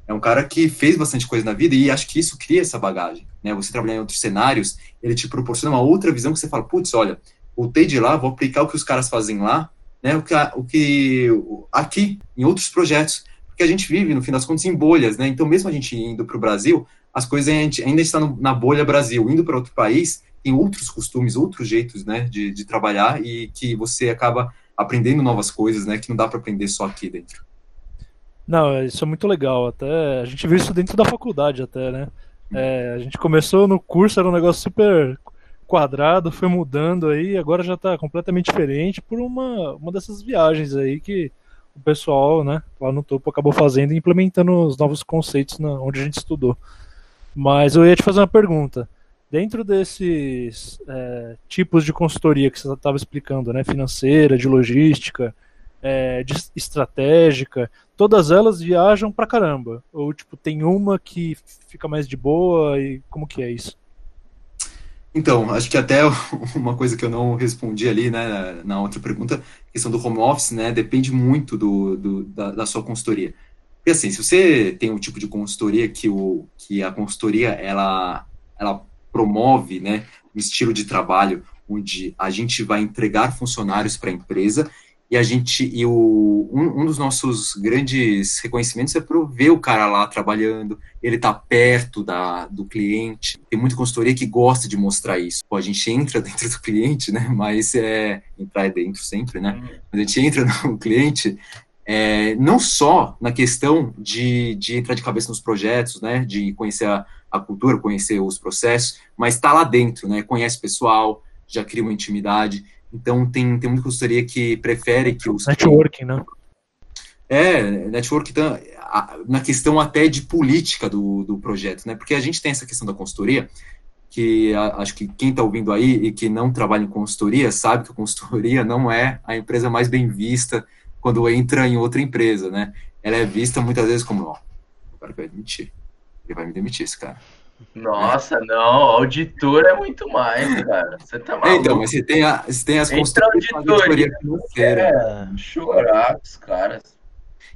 S2: É um cara que fez bastante coisa na vida e acho que isso cria essa bagagem, né? Você trabalhar em outros cenários, ele te proporciona uma outra visão que você fala, putz, olha, voltei de lá, vou aplicar o que os caras fazem lá, né? O que, o que aqui, em outros projetos, porque a gente vive, no fim das contas, em bolhas, né? Então, mesmo a gente indo para o Brasil, as coisas ainda está no- na bolha Brasil, indo para outro país, tem outros costumes, outros jeitos, né, de, de trabalhar e que você acaba aprendendo novas coisas, né? Que não dá para aprender só aqui dentro.
S3: Não, isso é muito legal. Até a gente viu isso dentro da faculdade, até, né? É, a gente começou no curso, era um negócio super quadrado, foi mudando aí, agora já tá completamente diferente por uma, uma dessas viagens aí que o pessoal, né, lá no topo acabou fazendo e implementando os novos conceitos na, onde a gente estudou. Mas eu ia te fazer uma pergunta. Dentro desses é, tipos de consultoria que você estava explicando, né, financeira, de logística, é, de estratégica, todas elas viajam pra caramba. Ou, tipo, tem uma que fica mais de boa e como que é isso?
S2: Então, acho que até uma coisa que eu não respondi ali, né, na outra pergunta, questão do home office, né, depende muito do, do- da, da sua consultoria. Porque assim, se você tem um tipo de consultoria que, o, que a consultoria, ela, ela promove, né, um estilo de trabalho onde a gente vai entregar funcionários para a empresa e a gente, e o, um, um dos nossos grandes reconhecimentos é por ver o cara lá trabalhando, ele tá perto da, do cliente. Tem muita consultoria que gosta de mostrar isso. Pô, a gente entra dentro do cliente, né? Mas é entrar é dentro sempre, né? Mas a gente entra no cliente é, não só na questão de, de entrar de cabeça nos projetos, né? De conhecer a, a cultura, conhecer os processos, mas tá lá dentro, né? Conhece o pessoal, já cria uma intimidade. Então tem, tem muita consultoria que prefere que os
S3: Networking, né?
S2: É, network tá, na questão até de política do, do projeto, né? Porque a gente tem essa questão da consultoria, que acho que quem está ouvindo aí e que não trabalha em consultoria sabe que a consultoria não é a empresa mais bem vista quando entra em outra empresa, né? Ela é vista muitas vezes como, ó, o cara vai demitir, ele vai me demitir, esse cara.
S1: Nossa, não, auditor é muito mais, cara. Você tá maluco.
S2: É, então, mas você tem, a, você tem as consultorias
S1: auditoria,
S2: financeira.
S1: É, chorar com os caras.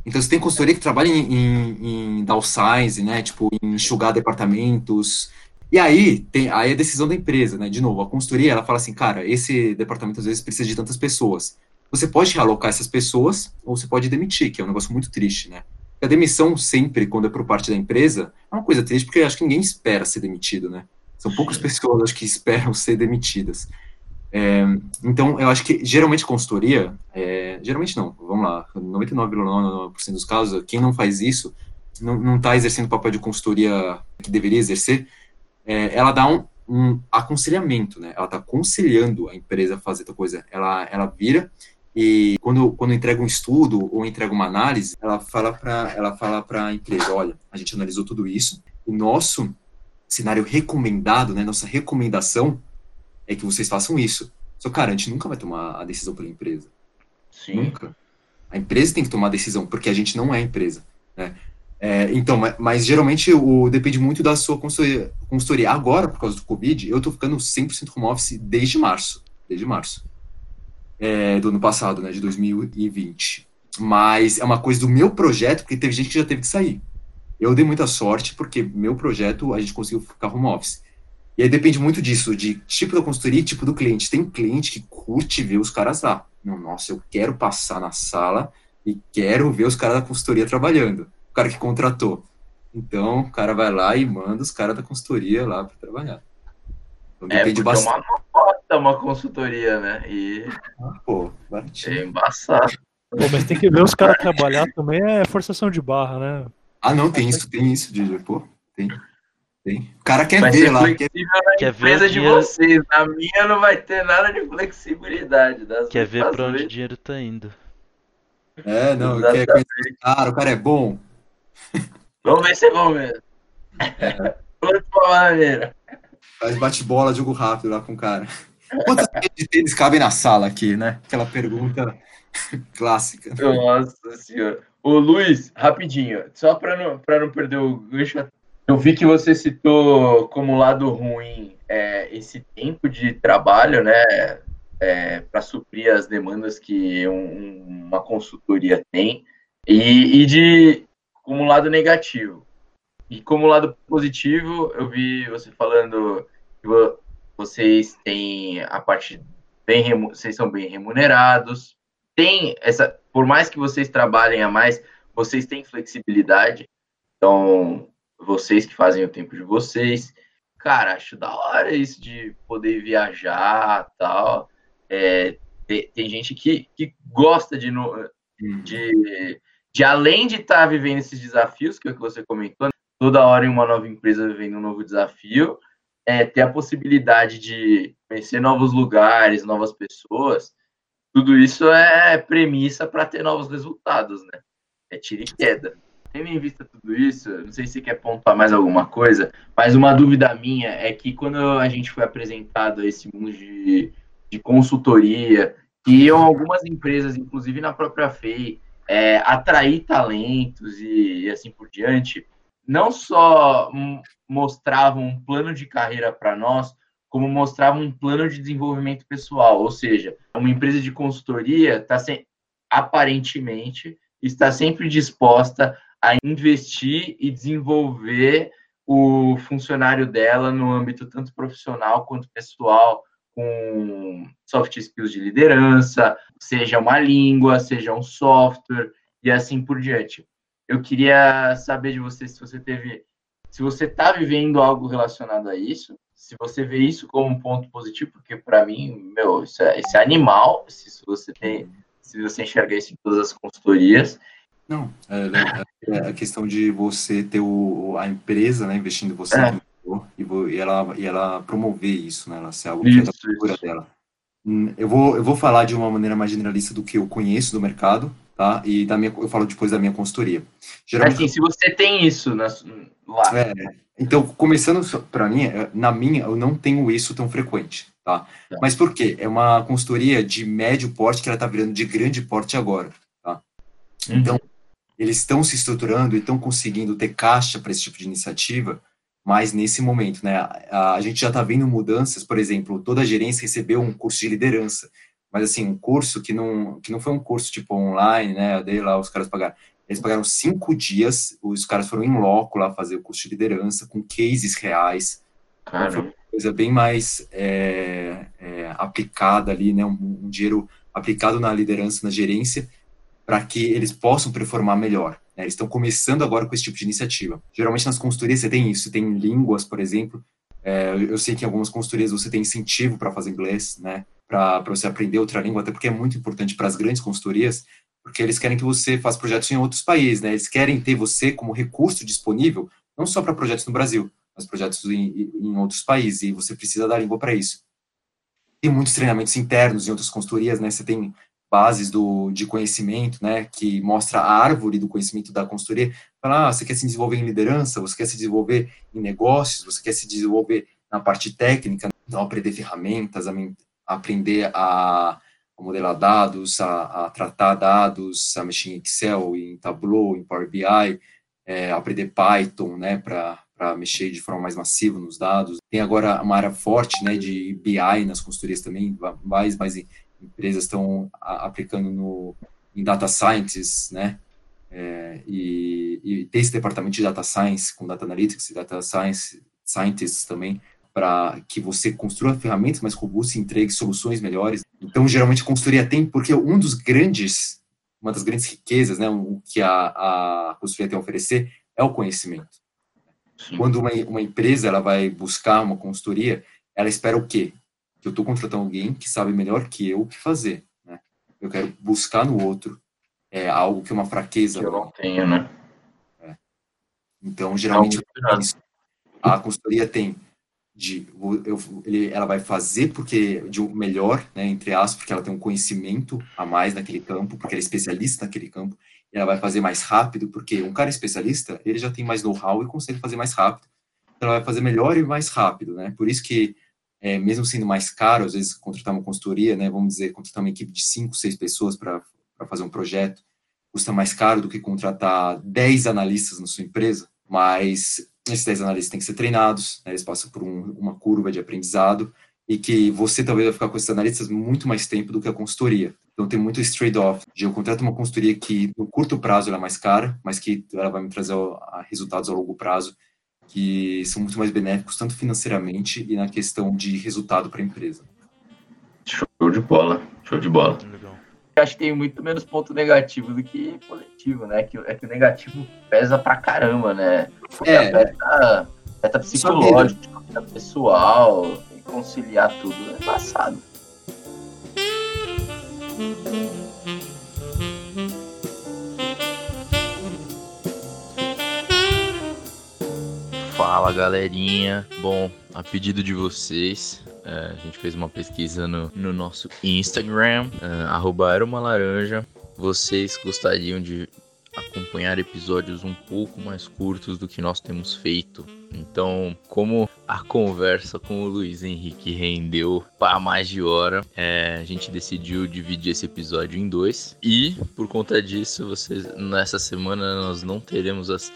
S2: Então você tem consultoria que trabalha em, em, em downsize, né? Tipo, em enxugar departamentos. E aí tem aí é a decisão da empresa, né? De novo, a consultoria ela fala assim, cara, esse departamento às vezes precisa de tantas pessoas. Você pode realocar essas pessoas ou você pode demitir, que é um negócio muito triste, né? A demissão sempre, quando é por parte da empresa, é uma coisa triste porque acho que ninguém espera ser demitido, né? São poucas pessoas acho que esperam ser demitidas. É, então, eu acho que geralmente consultoria, é, geralmente não, vamos lá, 99,9% dos casos, quem não faz isso não está exercendo o papel de consultoria que deveria exercer, é, ela dá um, um, aconselhamento, né? Ela está aconselhando a empresa a fazer tal coisa. Ela, ela vira e quando, quando entrega um estudo ou entrega uma análise, ela fala para ela fala para a empresa, olha, a gente analisou tudo isso, o nosso cenário recomendado, né, nossa recomendação é que vocês façam isso. Só, cara, a gente nunca vai tomar a decisão pela empresa.
S1: Sim.
S2: Nunca. A empresa tem que tomar a decisão, porque a gente não é empresa. Né? É, então, mas, mas, geralmente o, depende muito da sua consultoria. Agora, por causa do Covid, eu tô ficando 100% home office desde março. Desde março. É, do ano passado, né, de 2020. Mas é uma coisa do meu projeto, porque teve gente que já teve que sair. Eu dei muita sorte, porque meu projeto a gente conseguiu ficar home office. E aí depende muito disso, de tipo da consultoria e tipo do cliente. Tem cliente que curte ver os caras lá. Não, nossa, eu quero passar na sala e quero ver os caras da consultoria trabalhando. O cara que contratou. Então, o cara vai lá e manda os caras da consultoria lá para trabalhar.
S1: Então, é, depende é bastante. uma nota uma consultoria, né? E...
S2: Ah, pô, baratinho.
S1: É embaçado.
S3: Pô, mas tem que ver os caras trabalhar também, é forçação de barra, né?
S2: Ah, não, tem isso, tem isso, DJ, pô, tem. O cara quer vai ver lá. Quer,
S1: quer empresa de dinheiro... vocês. Na minha não vai ter nada de flexibilidade.
S4: quer ver pra onde o dinheiro tá indo.
S2: É, não, quer conhecer cara, o cara é bom.
S1: Vamos ver se é bom mesmo. É. Vamos pra maneira.
S2: Faz bate-bola, jogo rápido lá com o cara. Quantas de tênis cabem na sala aqui, né? Aquela pergunta clássica.
S1: Nossa senhora. Ô Luiz, rapidinho, só para não, não perder o gancho eu vi que você citou como lado ruim é, esse tempo de trabalho, né, é, para suprir as demandas que um, uma consultoria tem, e, e, de como lado negativo. E como lado positivo, eu vi você falando que vocês têm a parte bem, vocês são bem remunerados, tem essa, por mais que vocês trabalhem a mais, vocês têm flexibilidade. Então, vocês que fazem o tempo de vocês. Cara, acho da hora isso de poder viajar tal. É, tem, tem, gente que, que gosta de, de, de além de estar tá vivendo esses desafios, que é o que você comentou, toda hora em uma nova empresa vivendo um novo desafio, é, ter a possibilidade de conhecer novos lugares, novas pessoas, tudo isso é premissa para ter novos resultados, né? É tiro e queda. Tendo em vista tudo isso, não sei se você quer pontuar mais alguma coisa, mas uma dúvida minha é que quando a gente foi apresentado a esse mundo de, de consultoria, que iam algumas empresas, inclusive na própria FEI, é, atrair talentos e, e assim por diante, não só mostravam um plano de carreira para nós, como mostravam um plano de desenvolvimento pessoal. Ou seja, uma empresa de consultoria está aparentemente está sempre disposta a investir e desenvolver o funcionário dela no âmbito tanto profissional quanto pessoal, com soft skills de liderança, seja uma língua, seja um software e assim por diante. Eu queria saber de você se você teve, se você está vivendo algo relacionado a isso, se você vê isso como um ponto positivo, porque para mim, meu, isso é, isso é animal, se você tem, se você enxerga isso em todas as consultorias,
S2: não, é, né, é, a questão de você ter o, a empresa né, investindo em você
S1: é.
S2: e, ela, e ela promover isso, né? Ela ser algo isso, que é da cultura dela. hum, eu vou, eu vou falar de uma maneira mais generalista do que eu conheço do mercado, tá? E da minha, eu falo depois da minha consultoria.
S5: Geralmente, assim, se você tem isso na, lá.
S2: É, então, começando para mim, na minha, eu não tenho isso tão frequente, tá? É. Mas por quê? É uma consultoria de médio porte que ela está virando de grande porte agora, tá? Uhum. Então, eles estão se estruturando e estão conseguindo ter caixa para esse tipo de iniciativa, mas nesse momento, né? A, a gente já está vendo mudanças, por exemplo, toda a gerência recebeu um curso de liderança, mas assim, um curso que não, que não foi um curso tipo online, né? Daí lá os caras pagaram. Eles pagaram cinco dias, os caras foram em loco lá fazer o curso de liderança, com cases reais. Então, coisa bem mais é, é, aplicada ali, né? Um, um, dinheiro aplicado na liderança, na gerência, para que eles possam performar melhor. Né? Eles estão começando agora com esse tipo de iniciativa. Geralmente nas consultorias você tem isso, você tem línguas, por exemplo. É, eu sei que em algumas consultorias você tem incentivo para fazer inglês, né? Para você aprender outra língua, até porque é muito importante para as grandes consultorias, porque eles querem que você faça projetos em outros países, né? Eles querem ter você como recurso disponível, não só para projetos no Brasil, mas projetos em, em outros países, e você precisa da língua para isso. Tem muitos treinamentos internos em outras consultorias, né? Você tem bases do, de conhecimento, né, que mostra a árvore do conhecimento da consultoria. Fala, ah, você quer se desenvolver em liderança, você quer se desenvolver em negócios, você quer se desenvolver na parte técnica, então aprender ferramentas, aprender a, modelar dados, a, a, tratar dados, a mexer em Excel, em Tableau, em Power BI, é, aprender Python, né, para mexer de forma mais massiva nos dados. Tem agora uma área forte, né, de BI nas consultorias também, mais, mais empresas estão aplicando no, em Data Science, né, é, e, e esse departamento de Data Science, com Data Analytics e Data Science, Scientists também, para que você construa ferramentas mais robustas e entregue soluções melhores. Então, geralmente, a consultoria tem, porque um dos grandes, uma das grandes riquezas, né, o que a, a consultoria tem a oferecer é o conhecimento. Sim. Quando uma, uma empresa ela vai buscar uma consultoria, ela espera o quê? Que eu estou contratando alguém que sabe melhor que eu o que fazer. Né? Eu quero buscar no outro é, algo que é uma fraqueza.
S5: Que eu não tenho, né?
S2: É. Então, geralmente, a consultoria tem de eu, ele, ela vai fazer porque de um melhor, né, entre aspas, porque ela tem um conhecimento a mais naquele campo, porque ela é especialista naquele campo, e ela vai fazer mais rápido, porque um cara especialista, ele já tem mais know-how e consegue fazer mais rápido. Então ela vai fazer melhor e mais rápido, né? Por isso que é, mesmo sendo mais caro, às vezes contratar uma consultoria, né, vamos dizer, contratar uma equipe de cinco, seis pessoas para fazer um projeto, custa mais caro do que contratar 10 analistas na sua empresa, mas esses 10 analistas têm que ser treinados, né, eles passam por um, uma curva de aprendizado e que você talvez vai ficar com esses analistas muito mais tempo do que a consultoria. Então tem muito esse trade-off de eu contrato uma consultoria que no curto prazo ela é mais cara, mas que ela vai me trazer resultados a longo prazo que são muito mais benéficos tanto financeiramente e na questão de resultado para a empresa.
S5: Show de bola, show de bola. Acho que tem muito menos ponto negativo do que positivo, né? Que, é que o negativo pesa pra caramba, né? É. Afeta, afeta psicológico, afeta pessoal, conciliar tudo é embaçado. Fala galerinha, bom, a pedido de vocês, a gente fez uma pesquisa no, no nosso Instagram, é, arroba laranja. Vocês gostariam de acompanhar episódios um pouco mais curtos do que nós temos feito. Então, como a conversa com o Luiz Henrique rendeu para mais de hora, é, a gente decidiu dividir esse episódio em dois. E por conta disso, vocês nessa semana nós não teremos as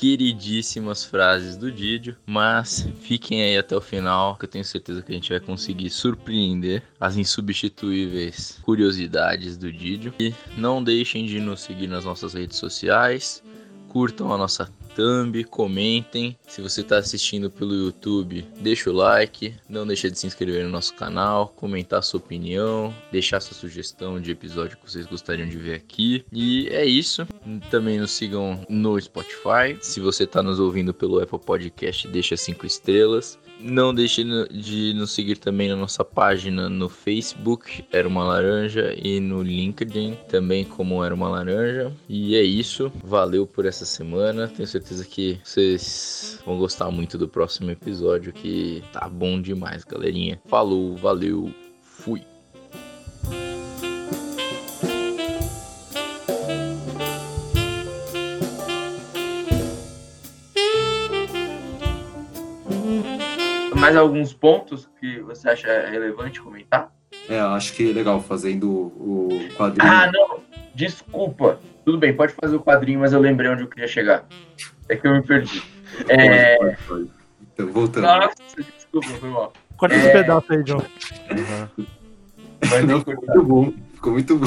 S5: queridíssimas frases do Didio, mas fiquem aí até o final, que eu tenho certeza que a gente vai conseguir surpreender as insubstituíveis curiosidades do Didio. E não deixem de nos seguir nas nossas redes sociais, curtam a nossa thumb, comentem. Se você está assistindo pelo YouTube, deixa o like, não deixe de se inscrever no nosso canal, comentar sua opinião, deixar sua sugestão de episódio que vocês gostariam de ver aqui. E é isso. Também nos sigam no Spotify. Se você está nos ouvindo pelo Apple Podcast, deixa cinco estrelas. Não deixe de nos seguir também na nossa página no Facebook, Era Uma Laranja, e no LinkedIn, também como Era Uma Laranja. E é isso. Valeu por essa semana. Tenho certeza que vocês vão gostar muito do próximo episódio, que tá bom demais, galerinha. Falou, valeu,
S1: Fui. Mais alguns pontos que você acha relevante comentar?
S2: É, acho que é legal fazendo o quadrinho.
S1: Ah, não. Desculpa. Tudo bem, pode fazer o quadrinho, mas eu lembrei onde eu queria chegar. É que eu me perdi. É...
S2: Pode, pode, pode. Então, voltando.
S1: Nossa, desculpa, foi mal.
S3: Corta
S1: É.
S3: esse pedaço aí, John.
S2: Não,
S1: não,
S2: ficou muito bom. Ficou muito bom.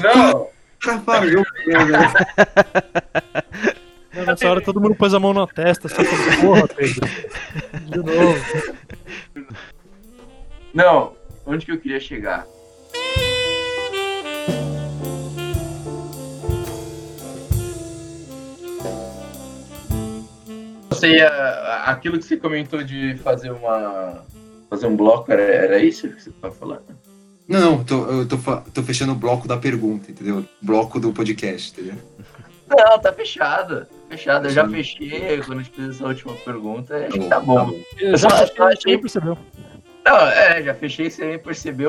S1: não,
S2: Atrapalhou.
S3: Nessa hora todo mundo pôs a mão na testa, só falou, porra, Pedro. De novo.
S1: não. Onde que eu queria chegar? Você ia, aquilo que você comentou de fazer uma fazer um bloco era, era isso que você estava falando?
S2: Não, não, tô, eu tô, tô fechando o bloco da pergunta, entendeu? Bloco do podcast, entendeu?
S1: Não, tá fechado. Fechado, eu já fechei quando eu te fiz essa última pergunta. Acho que tá bom.
S3: Eu já achei,
S1: achei-
S3: percebeu.
S1: Não, é, já fechei, você nem percebeu,